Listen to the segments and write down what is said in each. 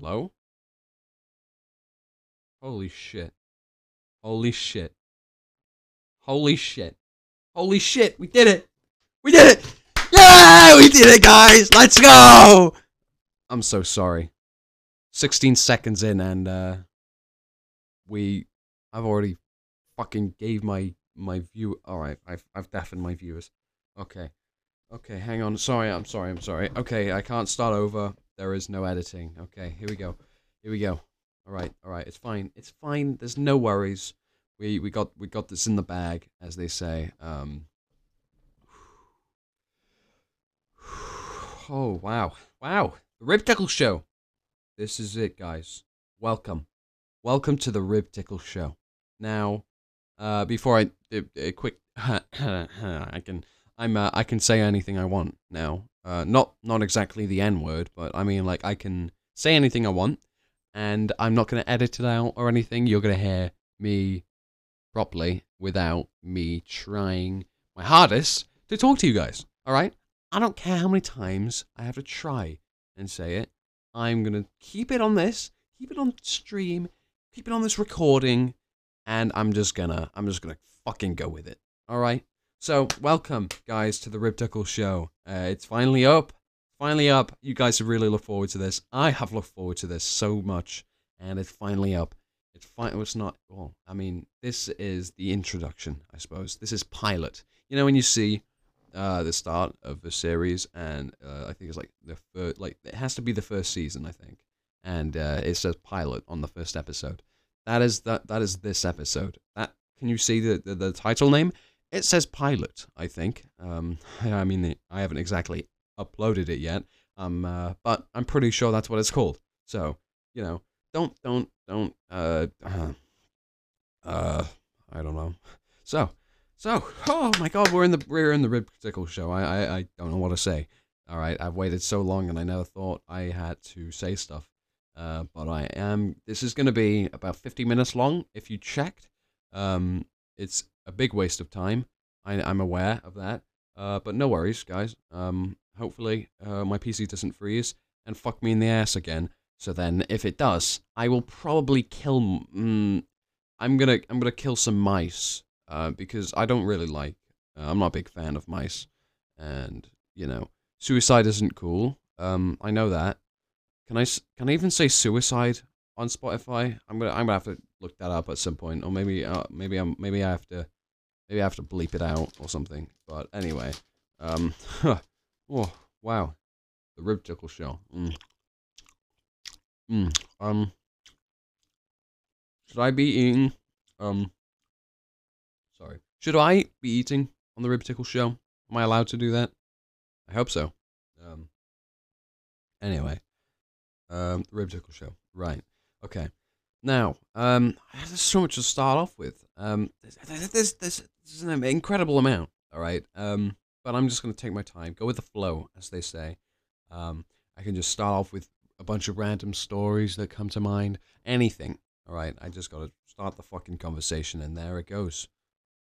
Hello? Holy shit. Holy shit. Holy shit. Holy shit, we did it! We did it! Yeah, we did it, guys! Let's go! I'm so sorry. 16 seconds in and uh we I've already fucking gave my my view alright, I've I've deafened my viewers. Okay. Okay, hang on. Sorry, I'm sorry, I'm sorry. Okay, I can't start over. There is no editing. Okay, here we go. Here we go. Alright, alright, it's fine. It's fine. There's no worries. We we got we got this in the bag, as they say. Um Oh wow. Wow. The Rib Tickle Show. This is it, guys. Welcome. Welcome to the Rib Tickle Show. Now, uh, before I a, a quick, I can I'm uh, I can say anything I want now. Uh, not not exactly the N word, but I mean like I can say anything I want, and I'm not gonna edit it out or anything. You're gonna hear me properly without me trying my hardest to talk to you guys. All right. I don't care how many times I have to try and say it. I'm to keep it on this, keep it on stream, keep it on this recording, and I'm just gonna, I'm just gonna fucking go with it. All right. So, welcome, guys, to the Rib Tickle Show. Uh, it's finally up. Finally up. You guys have really looked forward to this. I have looked forward to this so much, and it's finally up. It's fine. It's not. Well, I mean, this is the introduction, I suppose. This is pilot. You know, when you see uh, the start of the series, and uh, I think it's like the first, like it has to be the first season, I think, and uh, it says pilot on the first episode. That is that that is this episode. That can you see the the, the title name? It says pilot, I think. Um, I mean, I haven't exactly uploaded it yet, um, uh, but I'm pretty sure that's what it's called. So you know, don't don't don't uh, uh, uh I don't know. So so, oh my God, we're in the we're in the rib tickle show. I, I I don't know what to say. All right, I've waited so long, and I never thought I had to say stuff. Uh, but I am. This is going to be about 50 minutes long. If you checked, um, it's a big waste of time. I, I'm aware of that. Uh, but no worries, guys. Um, hopefully, uh, my PC doesn't freeze and fuck me in the ass again. So then, if it does, I will probably kill. Mm, I'm gonna I'm gonna kill some mice uh, because I don't really like. Uh, I'm not a big fan of mice, and you know, suicide isn't cool. Um, I know that. Can I can I even say suicide on Spotify? I'm gonna I'm gonna have to look that up at some point, or maybe uh, maybe I'm maybe I have to maybe I have to bleep it out or something. But anyway, um, oh wow, the rib tickle show. Mm. Mm. Um, should I be eating um Sorry. Should I be eating on the Rib Tickle show? Am I allowed to do that? I hope so. Um. Anyway, um, the Rib Tickle show. Right. Okay. Now, um, there's so much to start off with. Um, there's, there's, there's, there's an incredible amount. All right. Um, but I'm just gonna take my time, go with the flow, as they say. Um, I can just start off with a bunch of random stories that come to mind. Anything. All right. I just gotta start the fucking conversation, and there it goes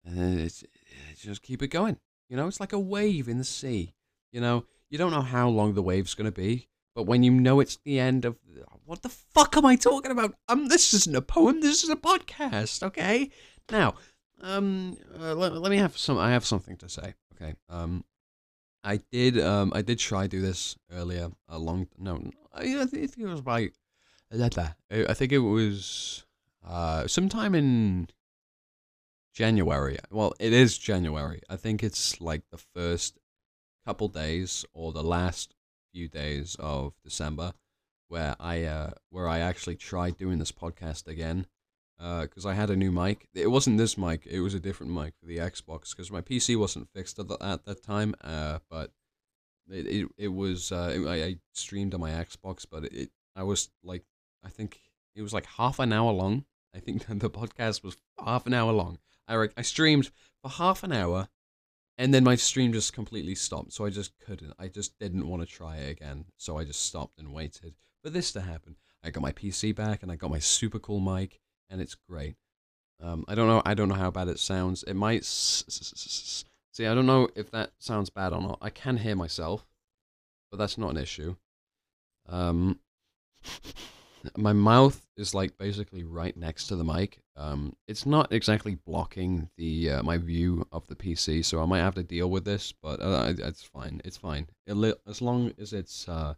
and it's, it's just keep it going. You know, it's like a wave in the sea. You know, you don't know how long the wave's going to be, but when you know it's the end of what the fuck am I talking about? Um, this isn't a poem. This is a podcast. Okay. Now, um, uh, let, let me have some. I have something to say. Okay. Um, I did. Um, I did try do this earlier. A long. No, I, I think it was by. I think it was uh sometime in January. Well, it is January. I think it's like the first couple days or the last few days of December where I uh, where I actually tried doing this podcast again because uh, I had a new mic. It wasn't this mic; it was a different mic for the Xbox because my PC wasn't fixed at, the, at that time. Uh, but it it, it was uh, I, I streamed on my Xbox, but it I was like I think it was like half an hour long. I think the podcast was half an hour long. I, I streamed for half an hour and then my stream just completely stopped. So I just couldn't. I just didn't want to try it again. So I just stopped and waited for this to happen. I got my PC back and I got my super cool mic and it's great. Um, I don't know. I don't know how bad it sounds. It might. See, I don't know if that sounds bad or not. I can hear myself, but that's not an issue. Um, my mouth is like basically right next to the mic. Um, it's not exactly blocking the uh, my view of the PC, so I might have to deal with this, but uh, it's fine. It's fine. It, as long as it's uh,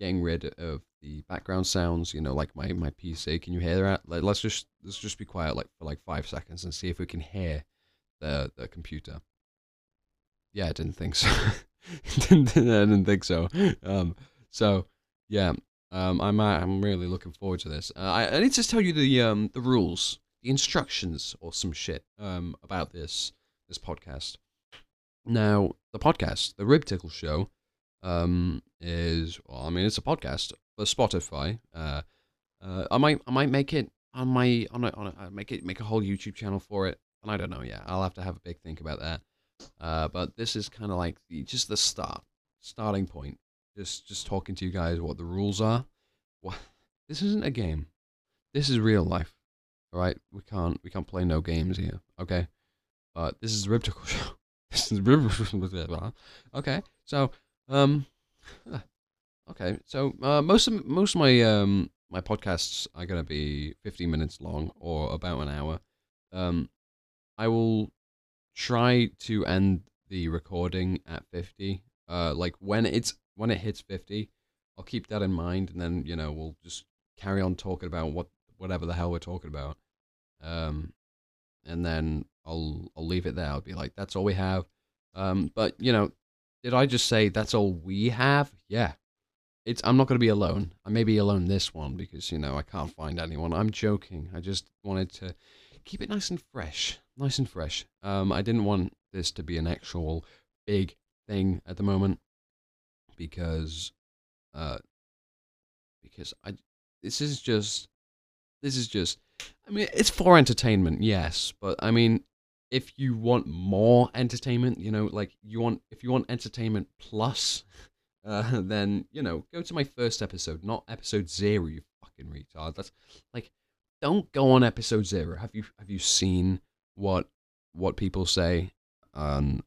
getting rid of the background sounds, you know, like my, my PC. Can you hear that? Like, let's just let's just be quiet like for like five seconds and see if we can hear the the computer. Yeah, I didn't think so. I didn't think so. Um, so yeah, um, I'm I'm really looking forward to this. Uh, I, I need to tell you the um the rules, the instructions, or some shit um about this this podcast. Now, the podcast, the Rib Tickle Show, um, is well, I mean, it's a podcast for Spotify. Uh, uh, I might I might make it on my on a, on make it make a whole YouTube channel for it, and I don't know. Yeah, I'll have to have a big think about that. Uh, but this is kind of like the just the start, starting point. Just just talking to you guys what the rules are. What this isn't a game. This is real life. All right, we can't we can't play no games here. Okay, but this is Rib Tickle Show. this is Rib. okay, so um, okay. So uh, most of most of my um my podcasts are gonna be 15 minutes long or about an hour. Um, I will try to end the recording at 50. Uh, like when it's when it hits 50, I'll keep that in mind, and then you know we'll just carry on talking about what whatever the hell we're talking about. Um, and then I'll I'll leave it there. I'll be like, that's all we have. Um, but you know, did I just say that's all we have? Yeah. It's I'm not going to be alone. I may be alone this one because, you know, I can't find anyone. I'm joking. I just wanted to keep it nice and fresh. Nice and fresh. Um, I didn't want this to be an actual big thing at the moment because uh because I this is just this is just I mean it's for entertainment, yes, but I mean if you want more entertainment, you know, like you want if you want entertainment plus, uh, then you know, go to my first episode, not episode zero. You fucking retard. That's like, don't go on episode zero. Have you have you seen what what people say? Um,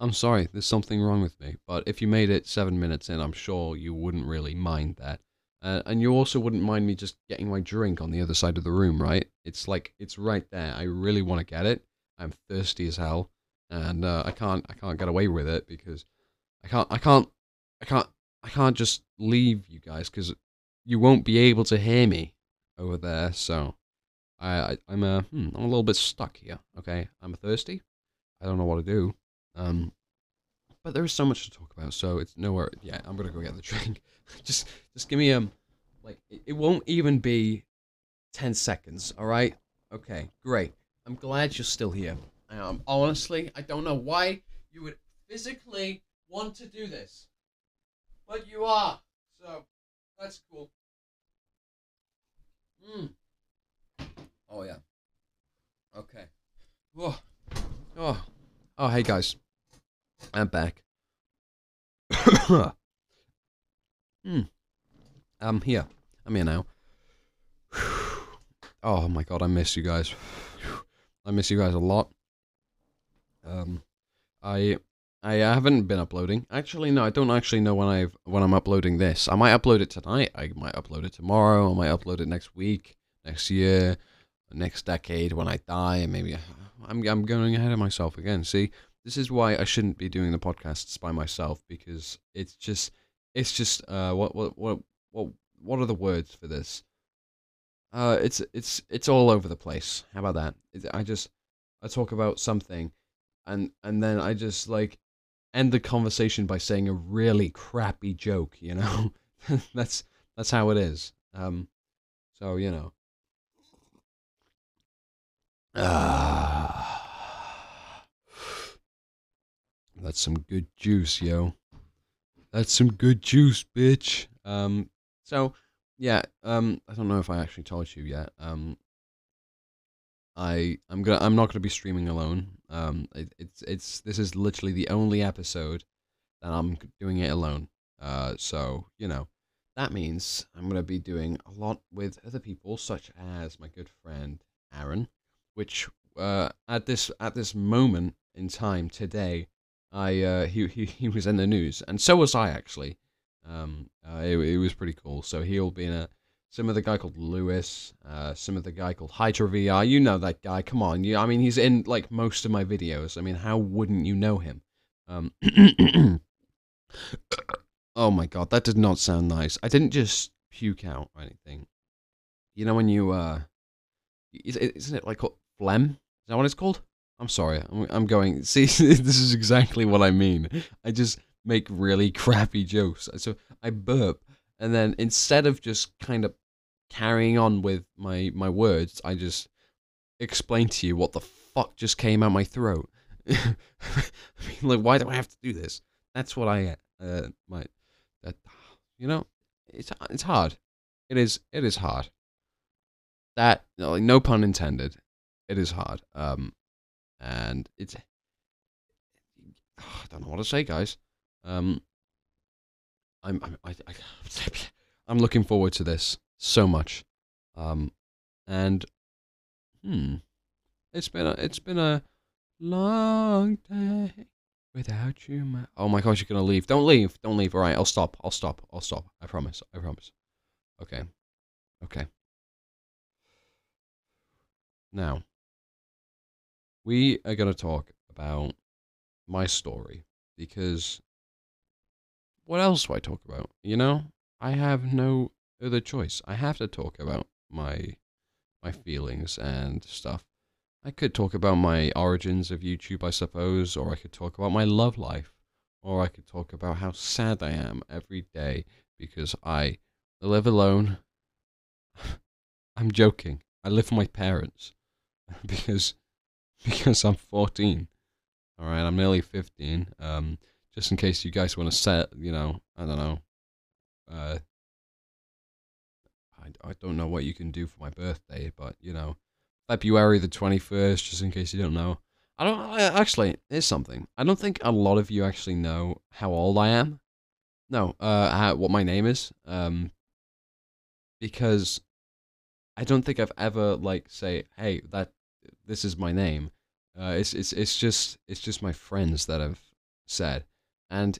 I'm sorry, there's something wrong with me. But if you made it seven minutes in, I'm sure you wouldn't really mind that. Uh, and you also wouldn't mind me just getting my drink on the other side of the room, right? It's like it's right there. I really want to get it. I'm thirsty as hell, and uh, I can't I can't get away with it because I can't I can't I can't I can't just leave you guys because you won't be able to hear me over there. So I, I am a hmm, I'm a little bit stuck here. Okay, I'm thirsty. I don't know what to do. Um, but there is so much to talk about, so it's nowhere. Yeah, I'm gonna go get the drink. just, just give me um, like it, it won't even be ten seconds. All right. Okay. Great. I'm glad you're still here. Um, honestly, I don't know why you would physically want to do this, but you are. So that's cool. Hmm. Oh yeah. Okay. Oh. Oh. Oh. Hey guys. I'm back. I'm here. I'm here now. oh my god, I miss you guys. I miss you guys a lot. Um, I I haven't been uploading. Actually, no, I don't actually know when I've when I'm uploading this. I might upload it tonight. I might upload it tomorrow. I might upload it next week, next year, next decade when I die. Maybe I'm I'm going ahead of myself again. See, this is why I shouldn't be doing the podcasts by myself because it's just it's just uh what what what what what are the words for this? Uh, it's it's it's all over the place. How about that? I just I talk about something, and and then I just like end the conversation by saying a really crappy joke. You know, that's that's how it is. Um, so you know. Ah. That's some good juice, yo. That's some good juice, bitch. Um, so yeah, um, I don't know if I actually told you yet. Um, I I'm gonna I'm not gonna be streaming alone. Um, it, it's it's this is literally the only episode that I'm doing it alone. Uh, so you know, that means I'm gonna be doing a lot with other people, such as my good friend Aaron, which uh at this at this moment in time today I uh, he, he he was in the news, and so was I actually. Um, uh, it, it was pretty cool. So he'll be in a some of the guy called Lewis, uh, some of the guy called Hydra VR. You know that guy. Come on. You, I mean, he's in like most of my videos. I mean, how wouldn't you know him? Um, oh my god, that did not sound nice. I didn't just puke out or anything. You know when you uh, isn't it like called phlegm? Is that what it's called? I'm sorry. I'm, I'm going. See, this is exactly what I mean. I just make really crappy jokes. So I burp, and then instead of just kind of carrying on with my my words, I just explain to you what the fuck just came out my throat. I mean, like, why do I have to do this? That's what I uh my you know it's it's hard. It is it is hard. That like, no pun intended. It is hard. Um, and it's I don't know what to say, guys. Um, I'm I'm I, I, I'm looking forward to this so much. Um, and hmm, it's been a it's been a long day without you. My oh my gosh, you're gonna leave! Don't leave! Don't leave! All right, I'll stop. I'll stop. I'll stop. I promise. I promise. Okay. Okay. Now, we are going to talk about my story because what else do I talk about? You know, I have no other choice. I have to talk about my my feelings and stuff. I could talk about my origins of YouTube, I suppose, or I could talk about my love life, or I could talk about how sad I am every day because I live alone. I'm joking. I live with my parents because because I'm 14. All right, I'm nearly 15. Um, just in case you guys want to set, you know, I don't know. Uh, I, I don't know what you can do for my birthday, but you know, February the 21st, just in case you don't know. I don't I, actually. Here's something. I don't think a lot of you actually know how old I am. No, uh, how, what my name is. Um, because I don't think I've ever like say, hey, that this is my name. Uh, it's it's it's just it's just my friends that have said, and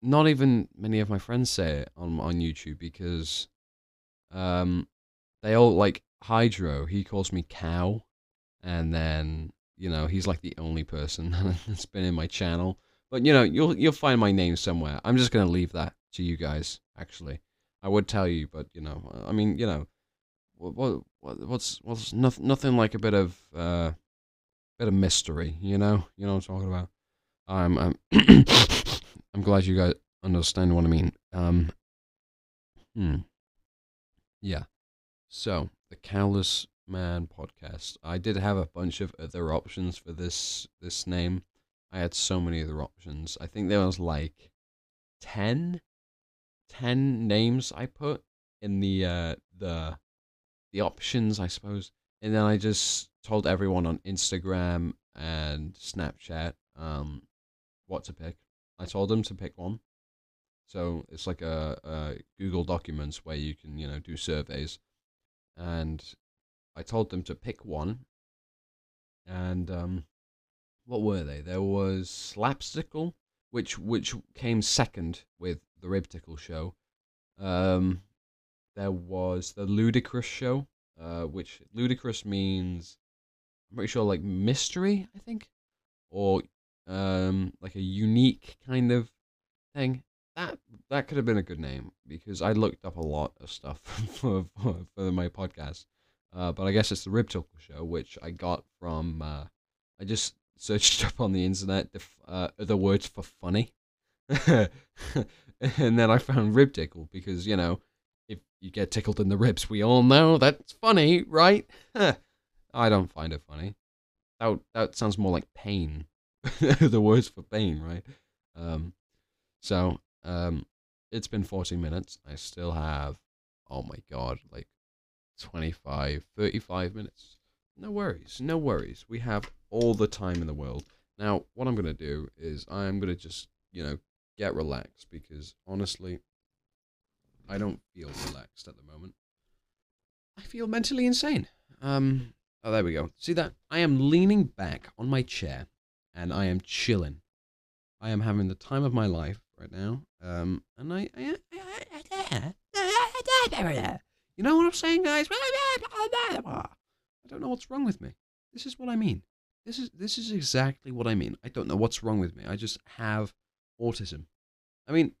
not even many of my friends say it on on YouTube because, um, they all like Hydro. He calls me Cow, and then you know he's like the only person that's been in my channel. But you know you'll you'll find my name somewhere. I'm just gonna leave that to you guys. Actually, I would tell you, but you know, I mean, you know, what what what's what's nothing nothing like a bit of uh bit of mystery, you know? You know what I'm talking about? I'm I'm I'm glad you guys understand what I mean. Um hmm. Yeah. So, the Cowless Man podcast. I did have a bunch of other options for this this name. I had so many other options. I think there was like 10 10 names I put in the uh the the options, I suppose. And then I just told everyone on Instagram and Snapchat um, what to pick. I told them to pick one. So it's like a, a Google Documents where you can, you know, do surveys. And I told them to pick one. And um, what were they? There was Slapstickle, which which came second with the Rib Tickle show. Um, there was the Ludicrous show, uh, which ludicrous means I'm pretty sure like mystery, I think, or um, like a unique kind of thing. That that could have been a good name because I looked up a lot of stuff for for, for my podcast. Uh, but I guess it's the Rib Tickle Show, which I got from uh, I just searched up on the internet the uh, words for funny, and then I found Rib Tickle because you know if you get tickled in the ribs, we all know that's funny, right? I don't find it funny. That that sounds more like pain. the words for pain, right? Um, so um, it's been 40 minutes. I still have, oh my god, like 25, 35 minutes. No worries, no worries. We have all the time in the world. Now, what I'm gonna do is I'm gonna just, you know, get relaxed because honestly, I don't feel relaxed at the moment. I feel mentally insane. Um, oh, there we go. See that? I am leaning back on my chair and I am chilling. I am having the time of my life right now. Um, and I, I, I, I you know what I'm saying, guys? I don't know what's wrong with me. This is what I mean. This is this is exactly what I mean. I don't know what's wrong with me. I just have autism. I mean,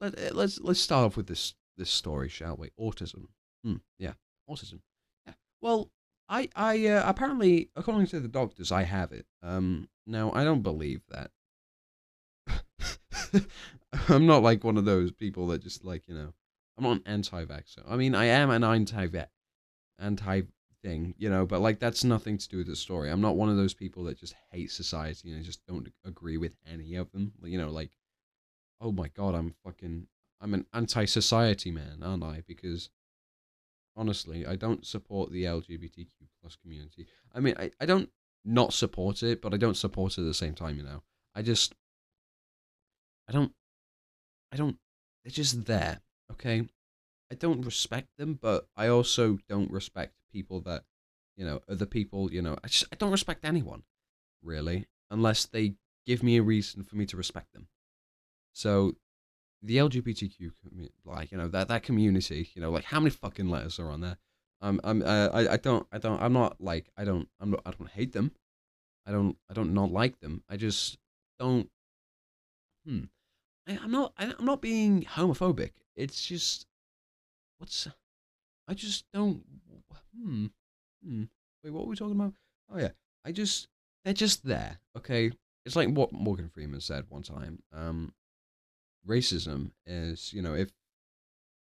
let, let's let's start off with this this story, shall we? Autism. Hmm, yeah, autism. Yeah. Well, I I uh, apparently, according to the doctors, I have it. Um, now I don't believe that. I'm not like one of those people that just like you know. I'm not an anti-vaxxer. I mean, I am an anti-vax, anti thing, you know. But like, that's nothing to do with the story. I'm not one of those people that just hate society and I just don't agree with any of them. You know, like, oh my god, I'm fucking, I'm an anti-society man, aren't I? Because honestly, I don't support the LGBTQ plus community. I mean, I, I don't not support it, but I don't support it at the same time, you know. I just I don't I don't they're just there, okay? I don't respect them, but I also don't respect people that, you know, other people, you know, I just I don't respect anyone, really, unless they give me a reason for me to respect them. So the LGBTQ like you know that that community, you know, like how many fucking letters are on there? Um, I'm uh, I I don't I don't I'm not like I don't I'm not I don't hate them. I don't I don't not like them. I just don't. Hmm. I, I'm not I, I'm not being homophobic. It's just what's I just don't. Hmm. Hmm. Wait, what were we talking about? Oh yeah, I just they're just there. Okay, it's like what Morgan Freeman said one time. Um, racism is you know if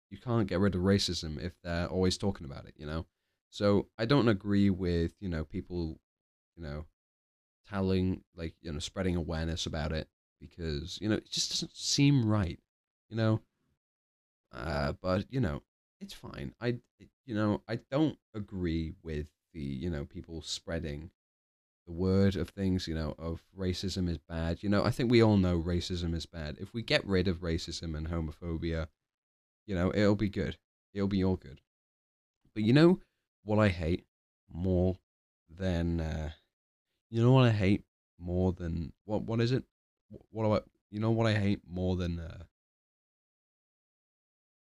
you can't get rid of racism if they're always talking about it. You know, so I don't agree with you know people, you know, telling like you know spreading awareness about it because you know it just doesn't seem right. You know, uh, but you know it's fine. I, you know, I don't agree with the, you know, people spreading the word of things, you know, of racism is bad. You know, I think we all know racism is bad. If we get rid of racism and homophobia, you know, it'll be good. It'll be all good. But you know what I hate more than, uh, you know what I hate more than, what, what is it? What do I, you know what I hate more than, uh,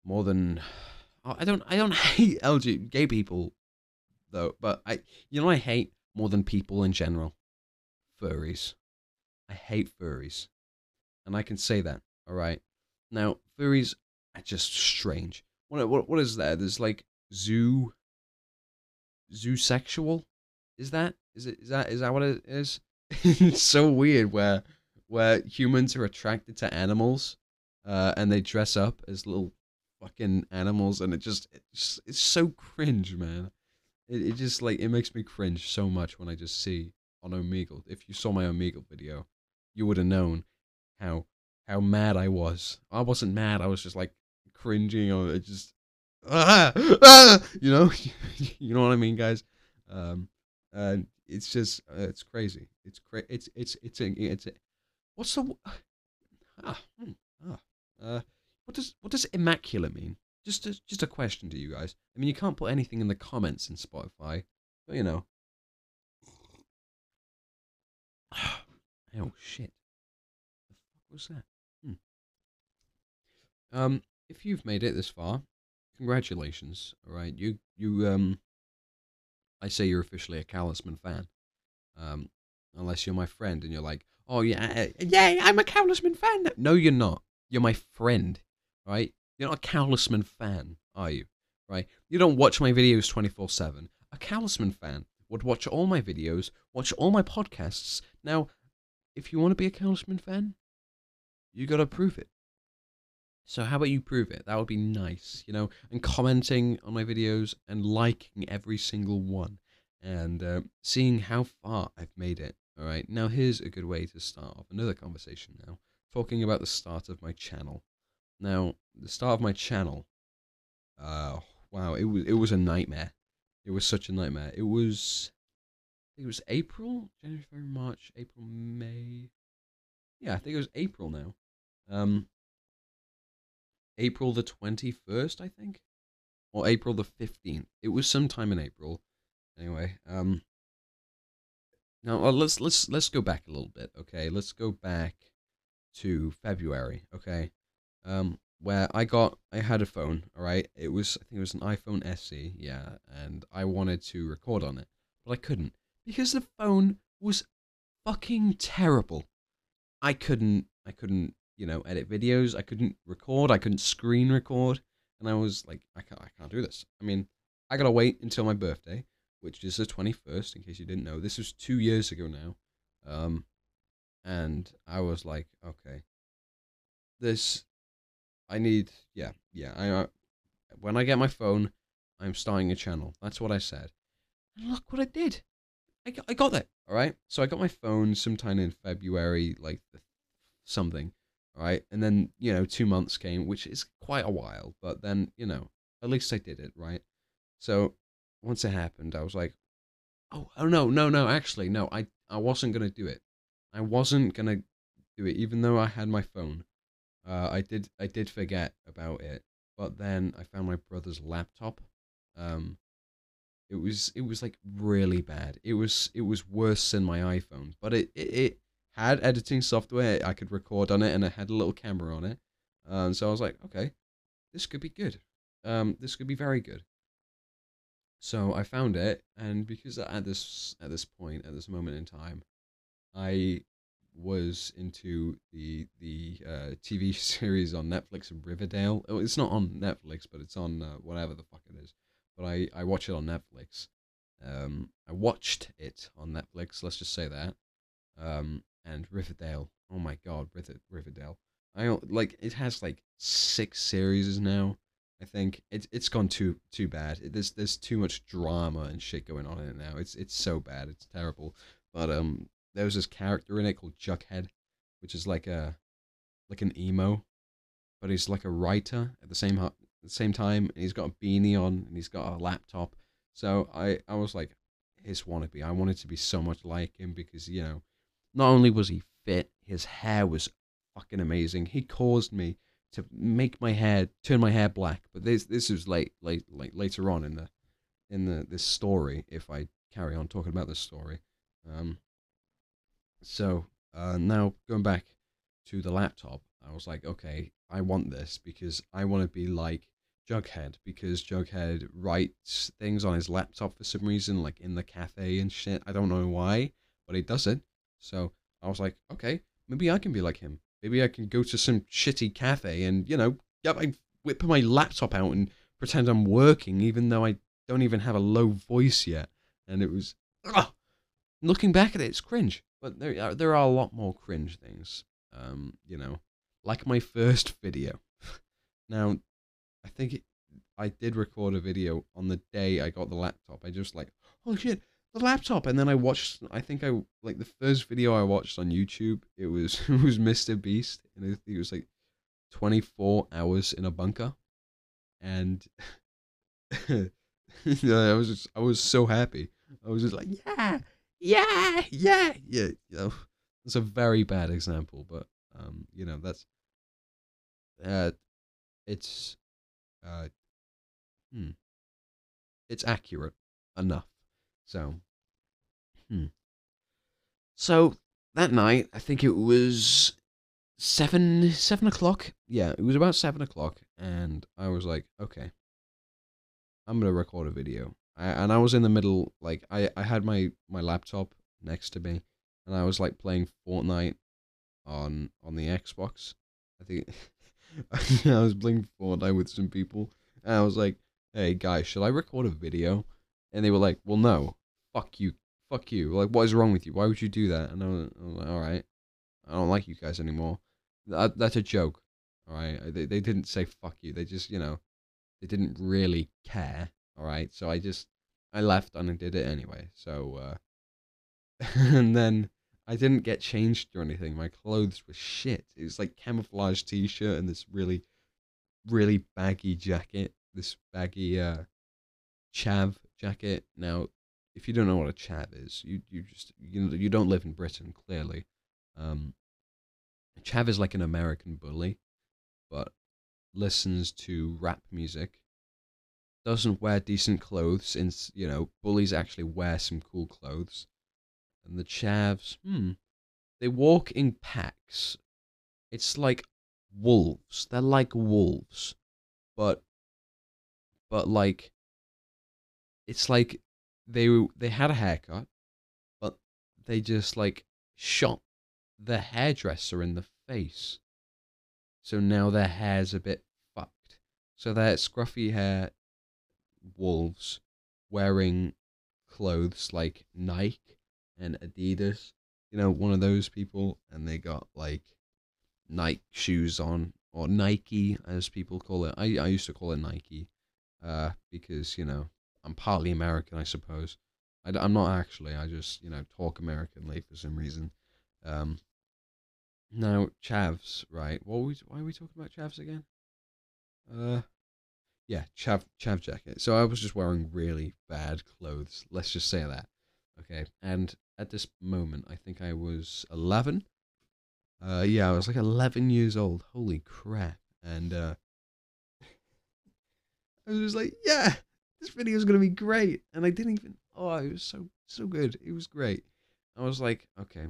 more than I don't I don't hate LG gay people though, but I you know I hate more than people in general. Furries. I hate furries. And I can say that, alright? Now, furries are just strange. What what what is that? There's like zoo zoo sexual? Is that? Is it is that is that what it is? it's so weird where where humans are attracted to animals uh, and they dress up as little fucking animals, and it just it's, it's so cringe, man. It, it just like it makes me cringe so much when I just see on Omegle. If you saw my Omegle video, you would have known how how mad I was. I wasn't mad. I was just like cringing or just ah, ah, you know, you know what I mean, guys. Um, and it's just uh, it's crazy. It's cra- It's it's it's a, it's a, what's the ah, hmm, ah uh what does what does immaculate mean? Just a, just a question to you guys. I mean, you can't put anything in the comments in Spotify, but you know. oh shit! The fuck was that? Hmm. Um, if you've made it this far, congratulations. All right, you you um. I say you're officially a Callisman fan. Um, unless you're my friend and you're like, oh yeah, yeah, I'm a Callisman fan. No, you're not. You're my friend right? You're not a Callisman fan, are you? Right? You don't watch my videos 24 7. A Callisman fan would watch all my videos, watch all my podcasts. Now, if you want to be a Callisman fan, you got to prove it. So how about you prove it? That would be nice, you know, and commenting on my videos and liking every single one and uh, seeing how far I've made it. All right, now here's a good way to start off another conversation now, talking about the start of my channel. Now, the start of my channel, uh, wow, it was it was a nightmare. It was such a nightmare. It was, it was April, January, February, March, April, May. Yeah, I think it was April now. Um, April the twenty first, I think, or April the fifteenth. It was sometime in April. Anyway, um, now well, let's let's let's go back a little bit, okay? Let's go back to February, okay? Um, where I got I had a phone, all right. It was I think it was an iPhone SE, yeah, and I wanted to record on it, but I couldn't because the phone was fucking terrible. I couldn't I couldn't you know edit videos. I couldn't record. I couldn't screen record, and I was like I can't I can't do this. I mean I gotta wait until my birthday, which is the twenty first. In case you didn't know, this was two years ago now. Um, and I was like, okay, this, I need, yeah, yeah. I uh, when I get my phone, I'm starting a channel. That's what I said. And look what I did. I got, I got that. All right. So I got my phone sometime in February, like something. All right. And then you know, two months came, which is quite a while. But then you know, at least I did it, right? So once it happened, I was like, oh, oh no, no, no. Actually, no. I I wasn't gonna do it. I wasn't gonna do it, even though I had my phone. Uh, I did I did forget about it, but then I found my brother's laptop. Um, it was it was like really bad. It was it was worse than my iPhone, but it it, it had editing software. I could record on it, and it had a little camera on it. Um, so I was like, okay, this could be good. Um, this could be very good. So I found it, and because at this at this point at this moment in time, I was into the the uh, TV series on Netflix Riverdale. Oh, it's not on Netflix, but it's on uh, whatever the fuck it is. But I I watch it on Netflix. Um, I watched it on Netflix. Let's just say that. Um, and Riverdale. Oh my god, River, Riverdale. I don't, like it has like six series now. I think it's it's gone too too bad. There's there's too much drama and shit going on in it now. It's it's so bad. It's terrible. But um, there was this character in it called Jughead, which is like a like an emo, but he's like a writer at the same at the same time. And he's got a beanie on and he's got a laptop. So I I was like his wannabe. I wanted to be so much like him because you know, not only was he fit, his hair was fucking amazing. He caused me to make my hair turn my hair black. But this this was late late like later on in the in the this story. If I carry on talking about this story, um, so uh, now going back to the laptop, I was like, okay, I want this because I want to be like Jughead because Jughead writes things on his laptop for some reason, like in the cafe and shit. I don't know why, but he does it. So I was like, okay, maybe I can be like him. Maybe I can go to some shitty cafe and, you know, my, whip my laptop out and pretend I'm working, even though I don't even have a low voice yet. And it was, ugh, looking back at it, it's cringe. But there are, there are a lot more cringe things. Um, you know, like my first video. now, I think it, I did record a video on the day I got the laptop. I just like, oh shit, the laptop, and then I watched. I think I like the first video I watched on YouTube. It was it was Mr. Beast, and it was like twenty four hours in a bunker, and I was just I was so happy. I was just like, yeah, yeah, yeah, yeah. You know, it's a very bad example, but um, you know, that's uh, it's uh, hmm, it's accurate enough. So, hmm. So that night, I think it was seven seven o'clock. Yeah, it was about seven o'clock, and I was like, okay, I'm gonna record a video. I, and I was in the middle, like I, I had my, my laptop next to me, and I was like playing Fortnite on on the Xbox. I think I was playing Fortnite with some people, and I was like, "Hey guys, should I record a video?" And they were like, "Well, no, fuck you, fuck you. Like, what is wrong with you? Why would you do that?" And I was, I was like, "All right, I don't like you guys anymore. That, that's a joke. All right, they they didn't say fuck you. They just you know, they didn't really care." All right, so I just I left and I did it anyway. So uh, and then I didn't get changed or anything. My clothes were shit. It was like camouflage t-shirt and this really really baggy jacket. This baggy uh chav jacket. Now, if you don't know what a chav is, you you just you you don't live in Britain clearly. Um, chav is like an American bully, but listens to rap music doesn't wear decent clothes. And you know, bullies actually wear some cool clothes, And the chavs, hmm, they walk in packs. It's like wolves. They're like wolves, but but like it's like they they had a haircut, but they just like shot the hairdresser in the face. So now their hair's a bit fucked. So they're scruffy hair wolves wearing clothes like Nike and Adidas. You know, one of those people, and they got like Nike shoes on, or Nike as people call it. I, I used to call it Nike uh, because, you know, I'm partly American, I suppose. I, am not actually, I just, you know, talk Americanly for some reason. Um, now, chavs, right? What we, why are we talking about chavs again? Uh, yeah, chav chav jacket. So I was just wearing really bad clothes. Let's just say that. Okay, and at this moment, I think I was eleven. Uh, yeah, I was like eleven years old. Holy crap! And uh, I was just like, yeah, this video is gonna be great. And I didn't even. Oh, it was so so good. It was great. I was like, okay,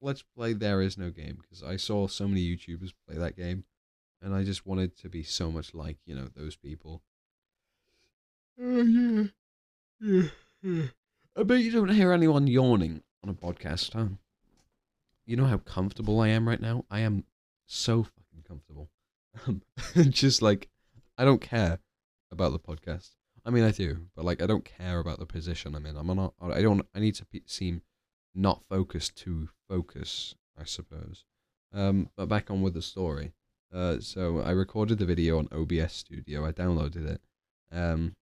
let's play There Is No Game because I saw so many YouTubers play that game and I just wanted to be so much like you know those people. Oh yeah, yeah, yeah. I bet you don't hear anyone yawning on a podcast, huh? You know how comfortable I am right now. I am so fucking comfortable. Um, just like I don't care about the podcast. I mean, I do, but like I don't care about the position I'm in. I'm not. I don't. I need to be, seem not focused to focus. I suppose. Um, but back on with the story. Uh, so I recorded the video on OBS Studio. I downloaded it, um,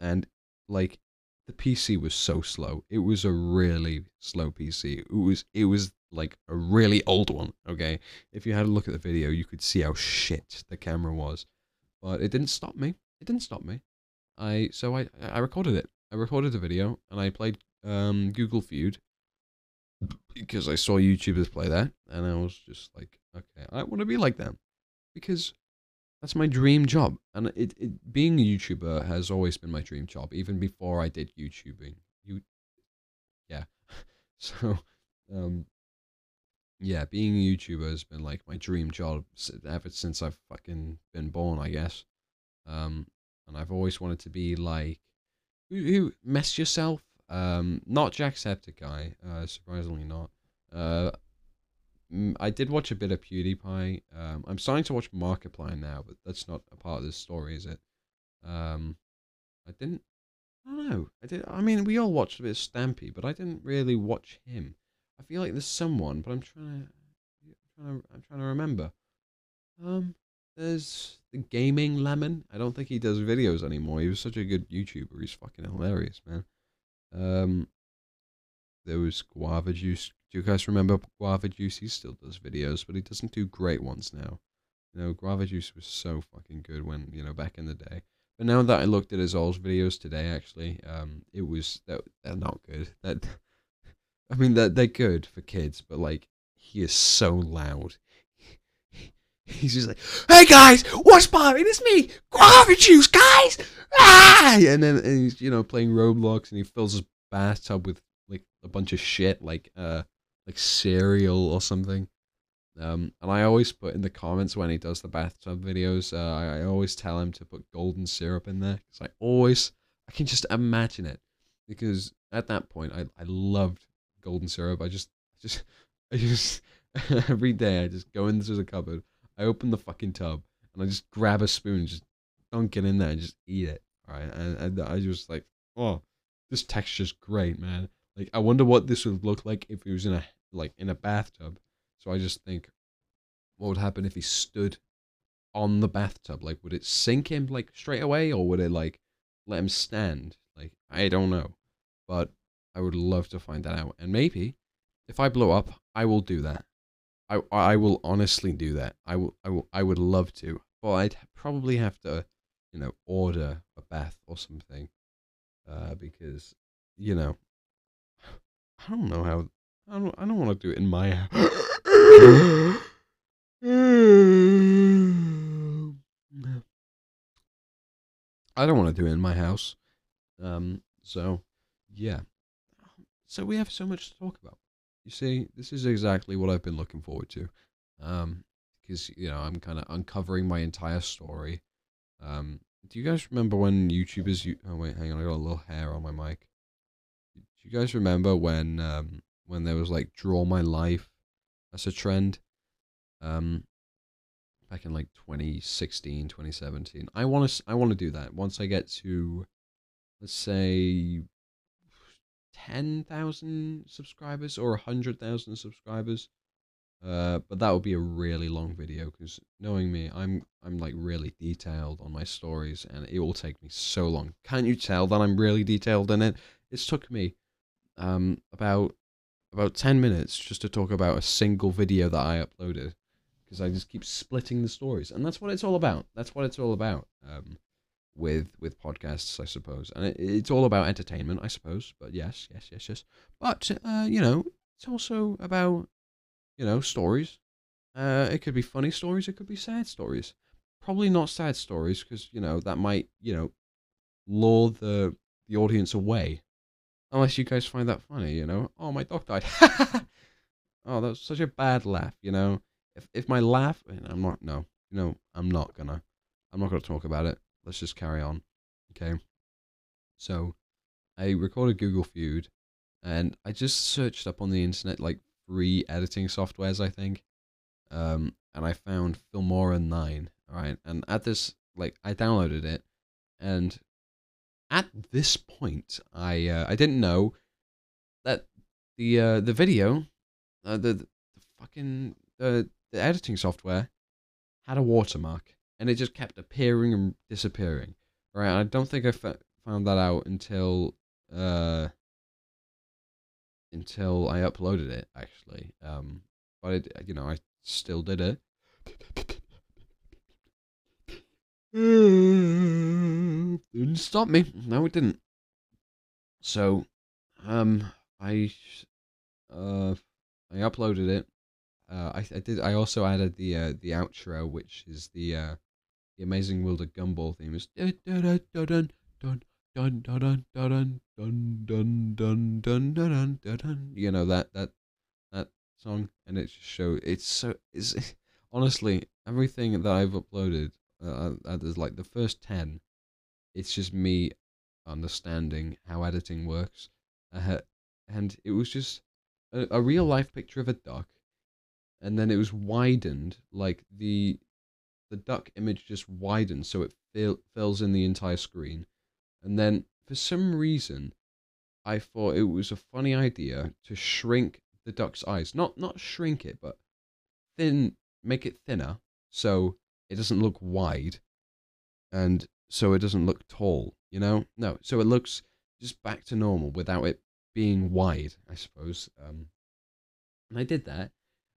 and like the PC was so slow. It was a really slow PC. It was it was like a really old one. Okay, if you had a look at the video, you could see how shit the camera was, but it didn't stop me. It didn't stop me. I so I I recorded it. I recorded the video and I played um Google Feud because I saw YouTubers play that, and I was just like, okay, I want to be like them because that's my dream job. And it, it being a YouTuber has always been my dream job, even before I did YouTubing. You, yeah. So, um, yeah, being a YouTuber has been like my dream job ever since I've fucking been born, I guess. Um, and I've always wanted to be like, who, who mess yourself? Um, not Jacksepticeye, uh, surprisingly not. Uh, I did watch a bit of PewDiePie. Um, I'm starting to watch Markiplier now, but that's not a part of this story, is it? Um, I didn't. I don't know. I did. I mean, we all watched a bit of Stampy, but I didn't really watch him. I feel like there's someone, but I'm trying to. I'm trying to, I'm trying to remember. Um, there's the gaming lemon. I don't think he does videos anymore. He was such a good YouTuber. He's fucking hilarious, man. Um, there was guava juice you guys remember Guava Juice? He still does videos, but he doesn't do great ones now. You know, Guava Juice was so fucking good when, you know, back in the day. But now that I looked at his old videos today, actually, um, it was, that they're not good. That, I mean, they're, they're good for kids, but like, he is so loud. He's just like, "Hey guys, what's poppin'? It's me, Guava Juice, guys!" Ah! And then and he's you know playing Roblox, and he fills his bathtub with like a bunch of shit, like uh, like cereal or something. Um, and I always put in the comments when he does the bathtub videos, uh, I, I always tell him to put golden syrup in there because I always, I can just imagine it because at that point I, I loved golden syrup. I just, just, I just every day I just go into the cupboard, I open the fucking tub, and I just grab a spoon, just dunk it in there, and just eat it. Right, and, and I just like, oh, this texture's great, man. Like I wonder what this would look like if he was in a like in a bathtub. So I just think, what would happen if he stood on the bathtub? Like, would it sink him like straight away, or would it like let him stand? Like, I don't know, but I would love to find that out. And maybe if I blow up, I will do that. I I will honestly do that. I will I will I would love to, but I'd probably have to, you know, order a bath or something, uh, because you know, I don't know how I don't. I don't want to do it in my. I don't want to do it in my house. Um. So, yeah. So we have so much to talk about. You see, this is exactly what I've been looking forward to. Um, because you know I'm kind of uncovering my entire story. Um, do you guys remember when YouTubers? You oh wait, hang on, I got a little hair on my mic. You guys remember when um when there was like draw my life as a trend? Um, back in like 2016, 2017. I want to I want to do that once I get to let's say 10,000 subscribers or 100,000 subscribers. Uh, but that would be a really long video because knowing me, I'm I'm like really detailed on my stories, and it will take me so long. Can't you tell that I'm really detailed in it? It's took me um about about ten minutes just to talk about a single video that I uploaded because I just keep splitting the stories, and that's what it's all about. That's what it's all about. Um, with with podcasts, I suppose, and it, it's all about entertainment, I suppose. But yes, yes, yes, yes. But uh, you know, it's also about you know stories. Uh, it could be funny stories. It could be sad stories. Probably not sad stories because you know that might you know lure the the audience away. Unless you guys find that funny, you know. Oh, my dog died. oh, that was such a bad laugh, you know. If if my laugh, I'm not. No, you know, I'm not gonna. I'm not gonna talk about it let's just carry on. Okay. So I recorded Google Feud and I just searched up on the internet like free editing softwares, I think. Um, and I found Filmora 9. All right. And at this, like, I downloaded it. And at this point, I uh, I didn't know that the uh, the video, uh, the, the fucking the, the editing software had a watermark and it just kept appearing and disappearing. Right, I don't think I found that out until uh until I uploaded it actually. Um, but it, you know, I still did it. Didn't stop me. No, it didn't. So, um, I uh, I uploaded it. Uh, I I did. I also added the uh, the outro, which is the uh the Amazing World of Gumball theme is you know that that that song and it just show it's so it's honestly everything that I've uploaded uh, uh, there's like the first 10 it's just me understanding how editing works uh, and it was just a, a real life picture of a duck and then it was widened like the the duck image just widens so it fill, fills in the entire screen. And then for some reason, I thought it was a funny idea to shrink the duck's eyes. Not not shrink it, but thin, make it thinner so it doesn't look wide, and so it doesn't look tall. You know, no, so it looks just back to normal without it being wide. I suppose. Um, and I did that,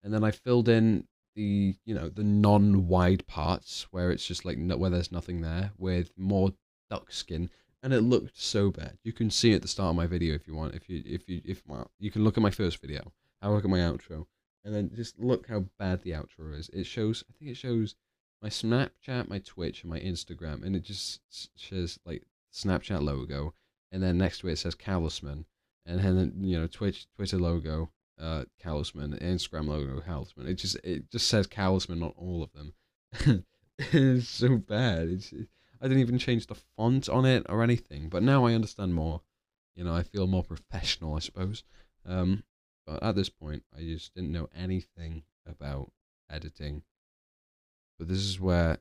and then I filled in the you know the non-wide parts where it's just like no, where there's nothing there with more duck skin and it looked so bad you can see at the start of my video if you want if you if you if well, you can look at my first video i'll look at my outro and then just look how bad the outro is it shows i think it shows my snapchat my twitch and my instagram and it just says like snapchat logo and then next to it, it says Callisman and then you know twitch twitter logo uh, Callisman, Instagram logo Callisman. It just it just says Callisman on all of them. it's so bad. It's I didn't even change the font on it or anything. But now I understand more. You know, I feel more professional, I suppose. Um, but at this point, I just didn't know anything about editing. But this is where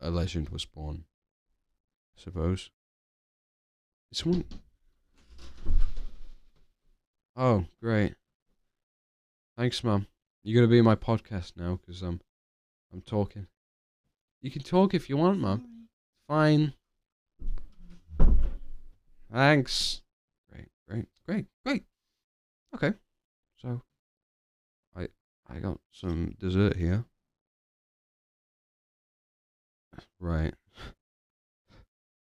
a legend was born. I suppose. Someone Oh, great. Thanks, Mum. You're gonna be in my podcast now because I'm, um, I'm talking. You can talk if you want, Mum. Fine. Thanks. Great, great, great, great. Okay. So, I I got some dessert here. Right.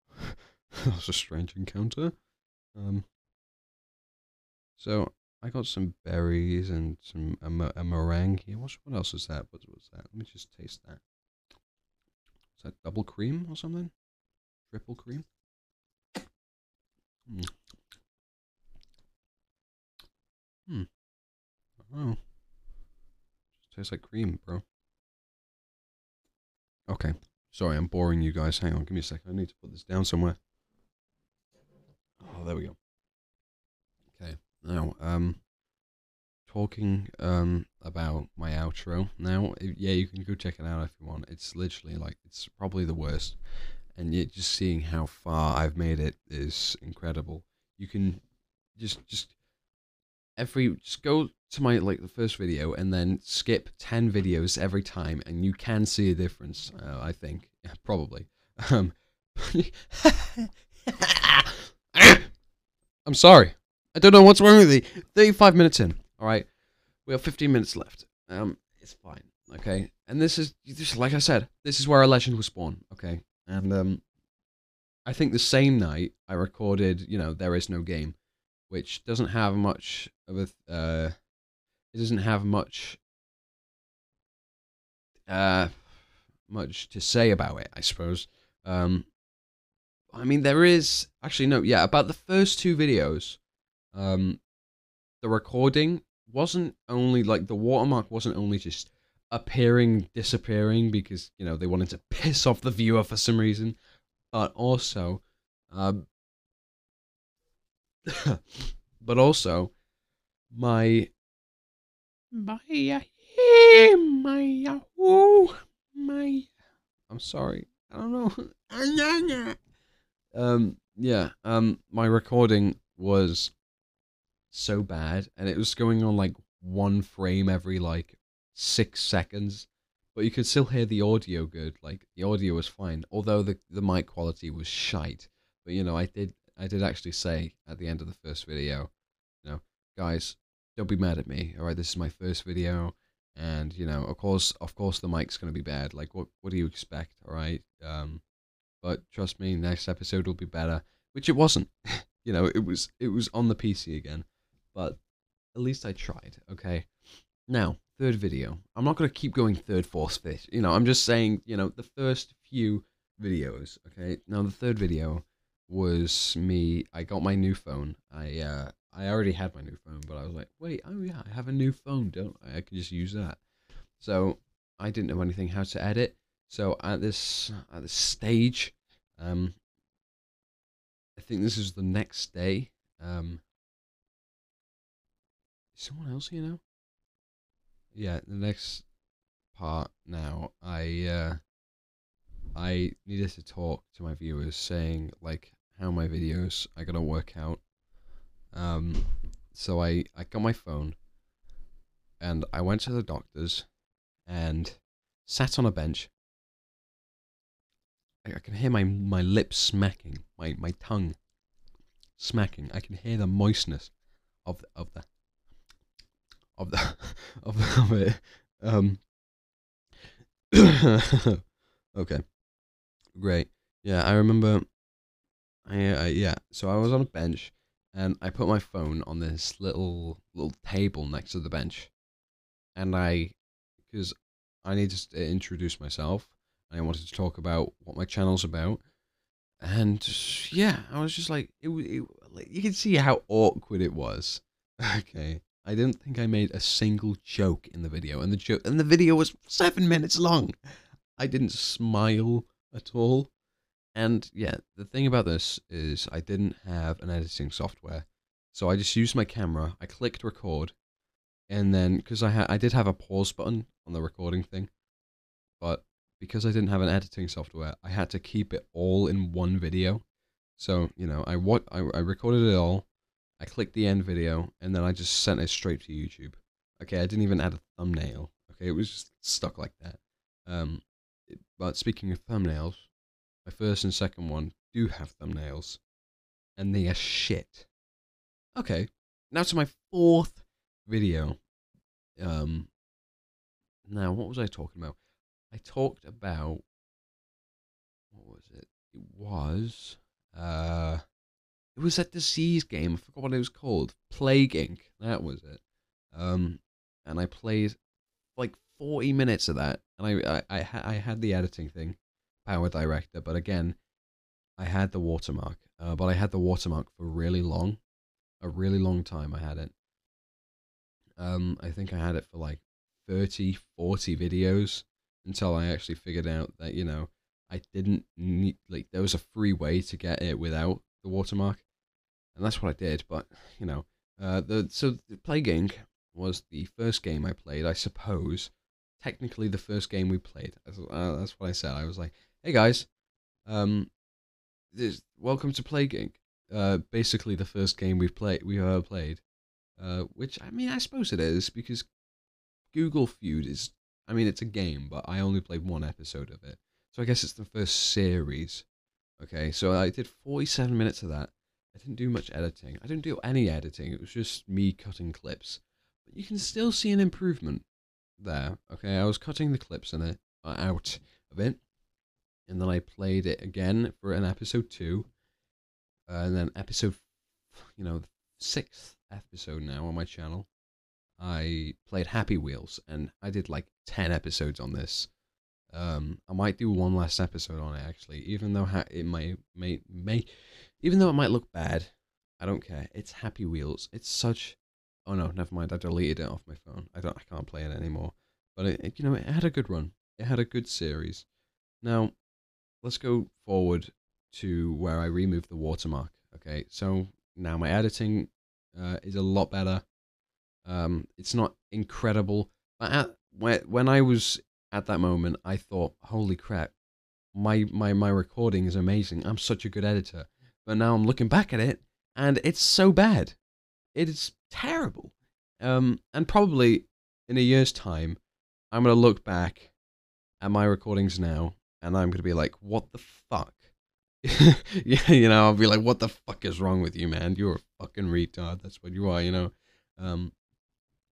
That's a strange encounter. Um. So I got some berries and some a, a meringue here. What, what else is that? What was that? Let me just taste that. Is that double cream or something? Triple cream? Mm. Hmm. Oh. Tastes like cream, bro. Okay. Sorry, I'm boring you guys. Hang on, give me a second. I need to put this down somewhere. Oh, there we go. Okay. Now, um, talking um about my outro. Now, yeah, you can go check it out if you want. It's literally like it's probably the worst, and yet just seeing how far I've made it is incredible. You can just just every just go to my like the first video and then skip 10 videos every time and you can see a difference uh, i think. Yeah, probably. Um i'm sorry. I don't know what's wrong with me. 35 minutes in. All right. We have 15 minutes left. Um it's fine. Okay. And this is just like i said this is where a legend was born. Okay. And um i think the same night i recorded you know there is no game which doesn't have much of a uh, it doesn't have much uh much to say about it, I suppose. Um I mean there is actually no, yeah, about the first two videos, um the recording wasn't only like the watermark wasn't only just appearing disappearing because, you know, they wanted to piss off the viewer for some reason, but also um but also my my my my I'm sorry. I don't know. um yeah, um my recording was so bad and it was going on like one frame every like 6 seconds. But you could still hear the audio good. Like the audio was fine, although the the mic quality was shite. But you know, I did I did actually say at the end of the first video, you know, guys, don't be mad at me. All right, this is my first video, and you know, of course, of course, the mic's gonna be bad. Like, what what do you expect? All right, um, but trust me, next episode will be better. Which it wasn't. you know, it was it was on the PC again, but at least I tried. Okay, now third video. I'm not gonna keep going third, fourth, fifth. You know, I'm just saying. You know, the first few videos. Okay, now the third video was me. I got my new phone. I uh, I already had my new phone, but I was like, wait, oh yeah, I have a new phone, don't I? I can just use that. So I didn't know anything how to edit. So at this at this stage, um, I think this is the next day. Um, someone else you know? Yeah, the next part now. I uh, I needed to talk to my viewers, saying like how my videos are gonna work out. Um, so I I got my phone, and I went to the doctor's, and sat on a bench. I, I can hear my my lips smacking, my my tongue smacking. I can hear the moistness of the, of the of the of, the, of it. Um. okay. Great. Yeah, I remember I, uh, yeah, so I was on a bench and I put my phone on this little little table next to the bench, and I, because I needed to introduce myself, and I wanted to talk about what my channel's about, and yeah, I was just like, it, it like, you can see how awkward it was. Okay, I didn't think I made a single joke in the video, and the joke and the video was seven minutes long. I didn't smile at all. And yeah, the thing about this is I didn't have an editing software. So I just used my camera, I clicked record, and then because I had I did have a pause button on the recording thing, but because I didn't have an editing software, I had to keep it all in one video. So, you know, I what I, I recorded it all, I clicked the end video, and then I just sent it straight to YouTube. Okay, I didn't even add a thumbnail. Okay, it was just stuck like that. Um, but speaking of thumbnails, my first and second one do have thumbnails, and they are shit. Okay, now to my fourth video. Um, now what was I talking about? I talked about what was it? It was uh, it was that disease game. I forgot what it was called. Plague Inc. That was it. Um, and I played like forty minutes of that, and I I I, I had the editing thing Power Director, but again, I had the watermark, uh, but I had the watermark for really long, a really long time. I had it, Um, I think I had it for like 30, 40 videos until I actually figured out that, you know, I didn't need, like, there was a free way to get it without the watermark. And that's what I did. But, you know, uh, the so the Plague Inc. was the first game I played, I suppose. Technically, the first game we played. That's, uh, that's what I said. I was like, hey guys, um, this, welcome to Plague. Uh, basically the first game we've played, we've ever played. Uh, which I mean, I suppose it is because Google Feud is. I mean, it's a game, but I only played one episode of it, so I guess it's the first series. Okay, so I did forty-seven minutes of that. I didn't do much editing. I didn't do any editing. It was just me cutting clips. But you can still see an improvement there. Okay, I was cutting the clips in it uh, out of it, and then I played it again for an episode two, uh, and then episode, you know, sixth episode now on my channel. I played Happy Wheels, and I did like ten episodes on this. Um, I might do one last episode on it actually, even though ha- it may may may, even though it might look bad. I don't care. It's Happy Wheels. It's such. Oh no, never mind. I deleted it off my phone. I don't. I can't play it anymore. But it, it you know, it had a good run. It had a good series. Now, let's go forward to where I removed the watermark. Okay, so now my editing uh, is a lot better. Um, it's not incredible, but at, when when I was at that moment, I thought, "Holy crap, my my my recording is amazing. I'm such a good editor." But now I'm looking back at it, and it's so bad. It is terrible. Um, and probably in a year's time, I'm gonna look back at my recordings now, and I'm gonna be like, "What the fuck?" yeah, you know, I'll be like, "What the fuck is wrong with you, man? You're a fucking retard. That's what you are." You know, um,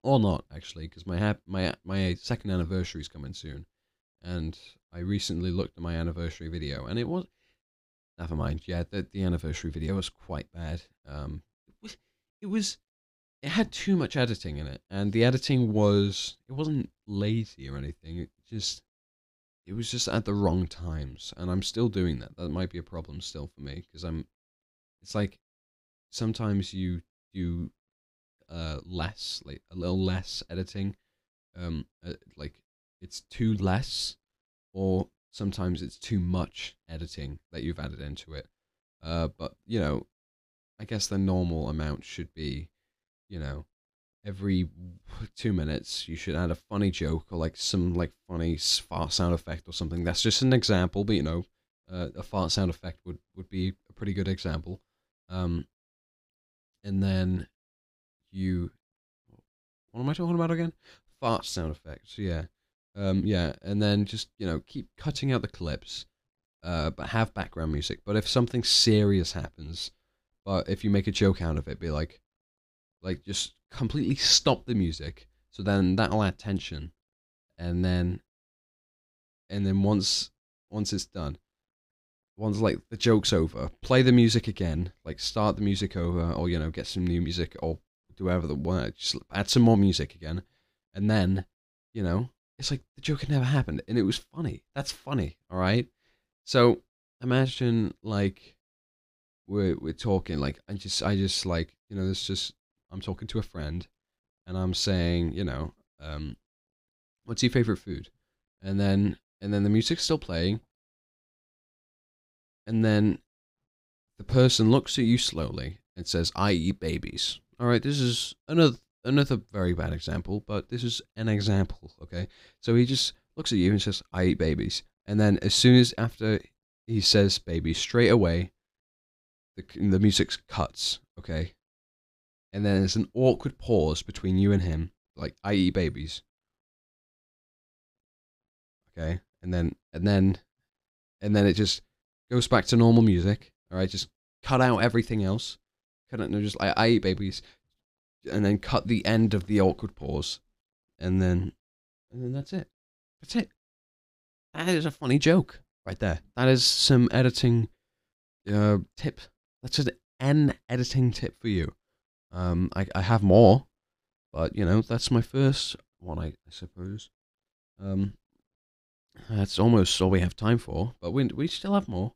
or not actually, because my hap- my my second anniversary is coming soon, and I recently looked at my anniversary video, and it was never mind. Yeah, the the anniversary video was quite bad. Um, it was it was it had too much editing in it, and the editing was it wasn't lazy or anything. It just it was just at the wrong times, and I'm still doing that. That might be a problem still for me because I'm. It's like sometimes you do uh less, like a little less editing, um, uh, like it's too less, or sometimes it's too much editing that you've added into it. Uh, but you know, I guess the normal amount should be, you know, every two minutes you should add a funny joke or like some like funny fart sound effect or something. That's just an example, but you know, uh, a fart sound effect would would be a pretty good example. Um, and then you, what am I talking about again? Fart sound effects, yeah, um, yeah, and then just you know keep cutting out the clips, uh, but have background music. But if something serious happens, but if you make a joke out of it, be like, like just completely stop the music so then that'll add tension. And then and then once once it's done once like the joke's over play the music again like start the music over or you know get some new music or do whatever the one just add some more music again. And then you know it's like the joke had never happened and it was funny. That's funny all right? So imagine like we're we're talking like i just i just like you know this just I'm talking to a friend and I'm saying, you know, um, what's your favorite food? And then and then the music's still playing. And then the person looks at you slowly and says, "I eat babies." All right, this is another another very bad example, but this is an example, okay? So he just looks at you and says, "I eat babies." And then as soon as after he says baby straight away the the music cuts, okay? And then there's an awkward pause between you and him, like i.e. babies. Okay, and then and then and then it just goes back to normal music. All right, just cut out everything else. Cut out, no, just like I eat babies, and then cut the end of the awkward pause, and then and then that's it. That's it. That is a funny joke right there. That is some editing uh, tip. That's an editing tip for you. Um, I, I have more, but you know that's my first one, I, I suppose. Um, that's almost all we have time for, but we we still have more.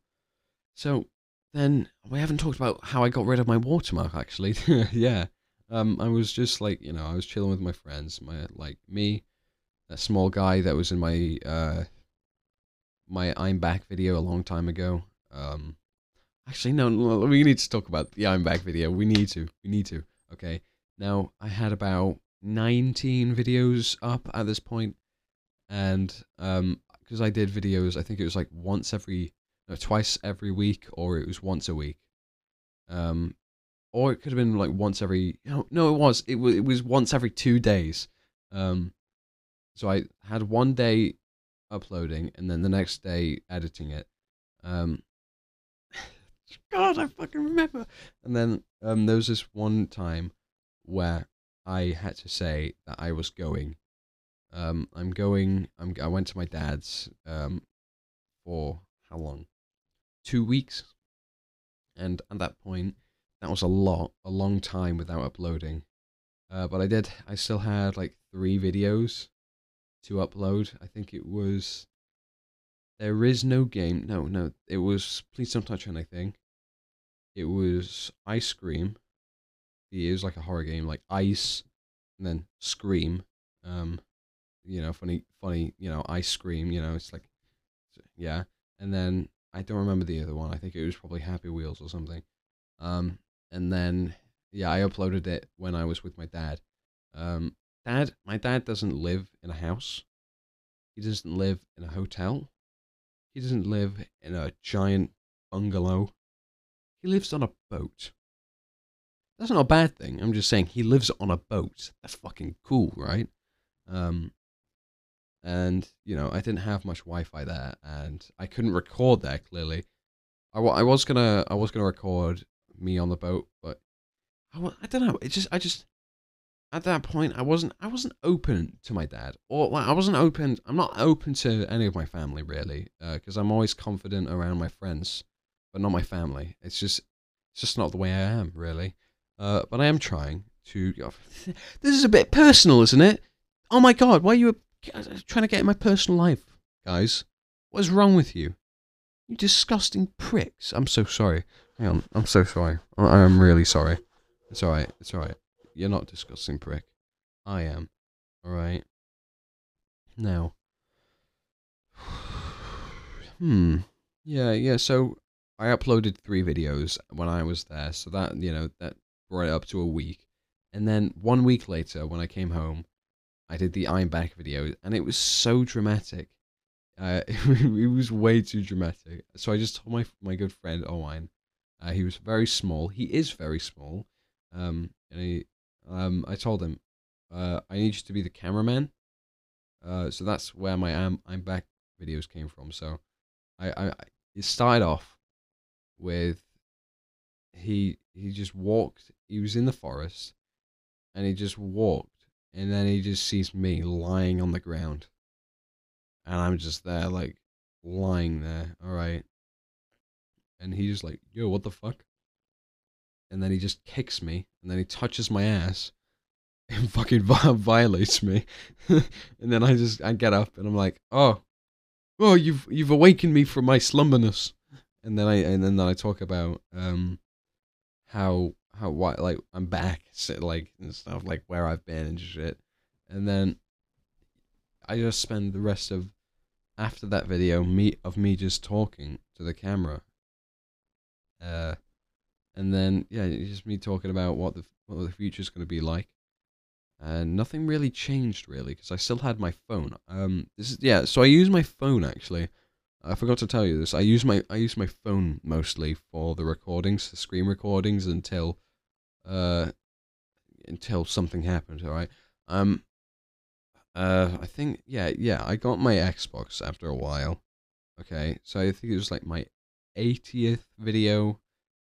So then we haven't talked about how I got rid of my watermark. Actually, yeah, um, I was just like, you know, I was chilling with my friends, my like me, that small guy that was in my uh, my I'm back video a long time ago. Um, actually, no, no, we need to talk about the I'm back video. We need to, we need to. Okay, now I had about 19 videos up at this point, and um, because I did videos, I think it was like once every, no, twice every week, or it was once a week. Um, or it could have been like once every no, no it was it was it was once every two days um so i had one day uploading and then the next day editing it um god i fucking remember and then um there was this one time where i had to say that i was going um i'm going i'm i went to my dad's um for how long two weeks and at that point that was a lot, a long time without uploading. Uh, but I did, I still had like three videos to upload. I think it was There is no game. No, no, it was Please Don't Touch Anything. It was Ice Scream. It was like a horror game, like Ice, and then Scream. Um, you know, funny, funny, you know, Ice Scream. You know, it's like, yeah. And then I don't remember the other one. I think it was probably Happy Wheels or something. Um, and then yeah, I uploaded it when I was with my dad. Um, dad, my dad doesn't live in a house. He doesn't live in a hotel. He doesn't live in a giant bungalow. He lives on a boat. That's not a bad thing. I'm just saying he lives on a boat. That's fucking cool, right? Um, and you know, I didn't have much Wi-Fi there, and I couldn't record there. Clearly, I, I was gonna I was gonna record me on the boat, but I, I don't know. It just I just at that point I wasn't I wasn't open to my dad, or like I wasn't open. I'm not open to any of my family really, because uh, I'm always confident around my friends, but not my family. It's just it's just not the way I am really. Uh, but I am trying to. this is a bit personal, isn't it? Oh my god, why are you uh, trying to get in my personal life, guys? What is wrong with you? You disgusting pricks. I'm so sorry. Hang on, I'm so sorry. I am really sorry. It's alright, it's alright. You're not disgusting prick. I am. Alright. Now. hmm. Yeah, yeah, so I uploaded three videos when I was there, so that, you know, that brought it up to a week. And then one week later, when I came home, I did the I'm back video, and it was so dramatic. Uh, it was way too dramatic. So I just told my my good friend Owen uh, he was very small. He is very small. Um, and he, um, I told him, uh, I need you to be the cameraman. Uh, so that's where my am I'm back videos came from. So, I, I, it started off with he he just walked. He was in the forest, and he just walked, and then he just sees me lying on the ground, and I'm just there like lying there. All right, and he just like, yo, what the fuck? And then he just kicks me, and then he touches my ass, and fucking violates me. and then I just I get up, and I'm like, oh, oh, you've you've awakened me from my slumberness. And then I and then I talk about um how how what like I'm back, like and stuff like where I've been and shit. And then I just spend the rest of after that video me of me just talking to the camera uh, and then yeah, just me talking about what the what the future's going to be like. And nothing really changed really because I still had my phone. Um, this is yeah. So I use my phone actually. I forgot to tell you this. I use my I use my phone mostly for the recordings, the screen recordings until uh until something happened. All right. Um. Uh, I think yeah yeah I got my Xbox after a while. Okay, so I think it was like my 80th video,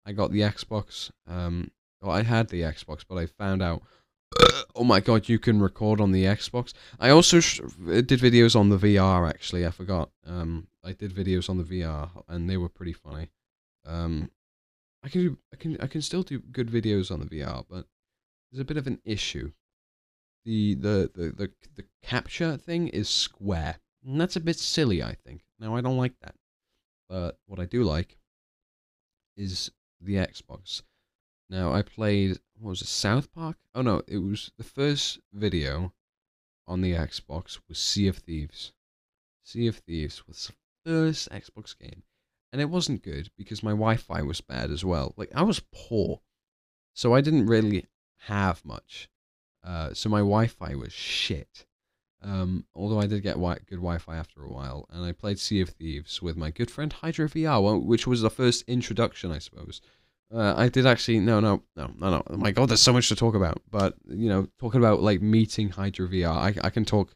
I got the Xbox. Um, well, I had the Xbox, but I found out, oh my god, you can record on the Xbox. I also did videos on the VR. Actually, I forgot. Um, I did videos on the VR, and they were pretty funny. Um, I can do, I can, I can still do good videos on the VR, but there's a bit of an issue. The the the the, the capture thing is square, and that's a bit silly. I think. Now I don't like that. But what I do like is the Xbox. Now I played what was it South Park? Oh no, it was the first video on the Xbox was Sea of Thieves. Sea of Thieves was the first Xbox game, and it wasn't good because my Wi-Fi was bad as well. Like I was poor, so I didn't really have much. Uh, so my Wi-Fi was shit. Um, although I did get wi- good Wi-Fi after a while, and I played Sea of Thieves with my good friend Hydra VR, which was the first introduction, I suppose. Uh, I did actually no no no no no. Oh my god, there's so much to talk about. But you know, talking about like meeting Hydra VR, I I can talk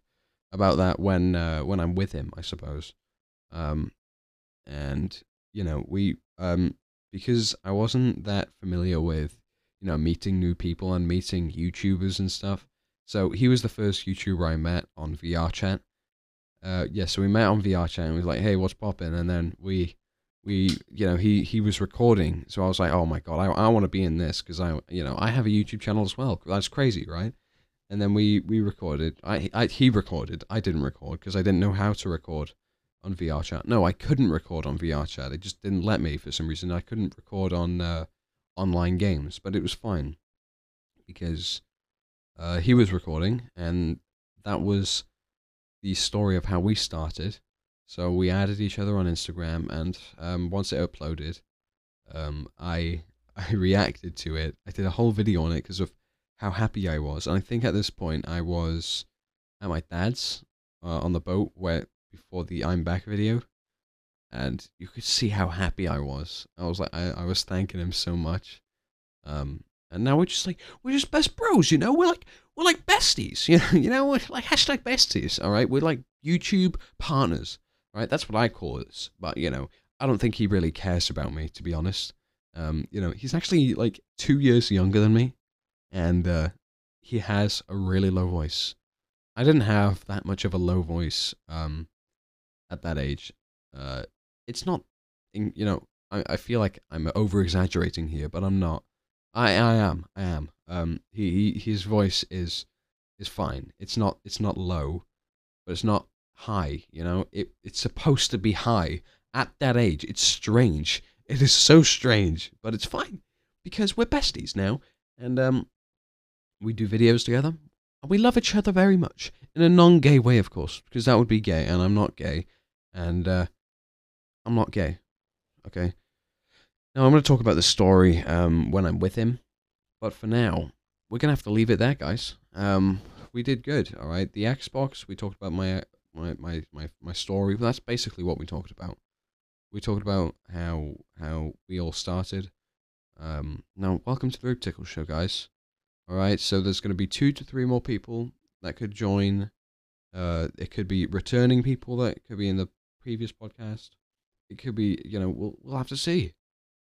about that when uh, when I'm with him, I suppose. Um, and you know we um because I wasn't that familiar with you know meeting new people and meeting YouTubers and stuff. So he was the first YouTuber I met on VR chat. Uh, yeah, so we met on VR chat and was like, hey, what's popping? And then we we you know he he was recording. So i was like oh my god i, I want to be in this because i you know i have a youtube channel as well. That's crazy right? And then we we recorded. I, I he recorded. I didn't record because i didn't know how to record on vr chat. No i couldn't record on vr chat. It just didn't let me for some reason. I couldn't record on uh, online games but it was fine. Because uh, he was recording and that was the story of how we started so we added each other on Instagram, and um, once it uploaded, um, I I reacted to it. I did a whole video on it because of how happy I was. And I think at this point I was at my dad's uh, on the boat where before the I'm back video, and you could see how happy I was. I was like I, I was thanking him so much. Um, and now we're just like we're just best bros, you know. We're like we're like besties, you know. You know, we're like hashtag besties. All right, we're like YouTube partners right? That's what I call it. But you know, I don't think he really cares about me, to be honest. Um, you know, he's actually like two years younger than me, and uh, he has a really low voice. I didn't have that much of a low voice um, at that age. Uh, it's not, you know, I, I feel like I'm over exaggerating here, but I'm not. I I am I am. Um, he, he his voice is is fine. It's not it's not low, but it's not high. You know, it it's supposed to be high at that age. It's strange. It is so strange, but it's fine because we're besties now, and um, we do videos together. And we love each other very much in a non-gay way, of course, because that would be gay, and I'm not gay, and uh, I'm not gay. Okay. Now I'm going to talk about the story um, when I'm with him, but for now, we're going to have to leave it there, guys. Um, we did good, all right. The Xbox, we talked about my my my my, my story. That's basically what we talked about. We talked about how how we all started. Um, now, welcome to the Rib Tickle Show, guys. All right, so there's going to be two to three more people that could join. Uh, it could be returning people that could be in the previous podcast. It could be, you know, we'll we'll have to see.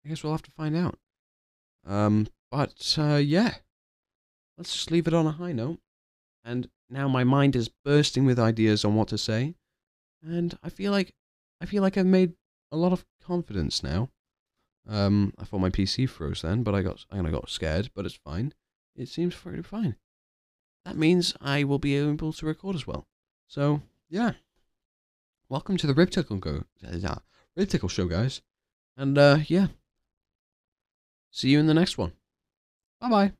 I guess we'll have to find out. Um, but uh, yeah, let's just leave it on a high note. And now my mind is bursting with ideas on what to say, and I feel like I feel like I've made a lot of confidence now. Um, I thought my PC froze then, but I got I got scared, but it's fine. It seems pretty fine. That means I will be able to record as well. So yeah, welcome to the Rib Tickle Go, Rib Tickle Show, guys, and uh, yeah, see you in the next one. Bye bye.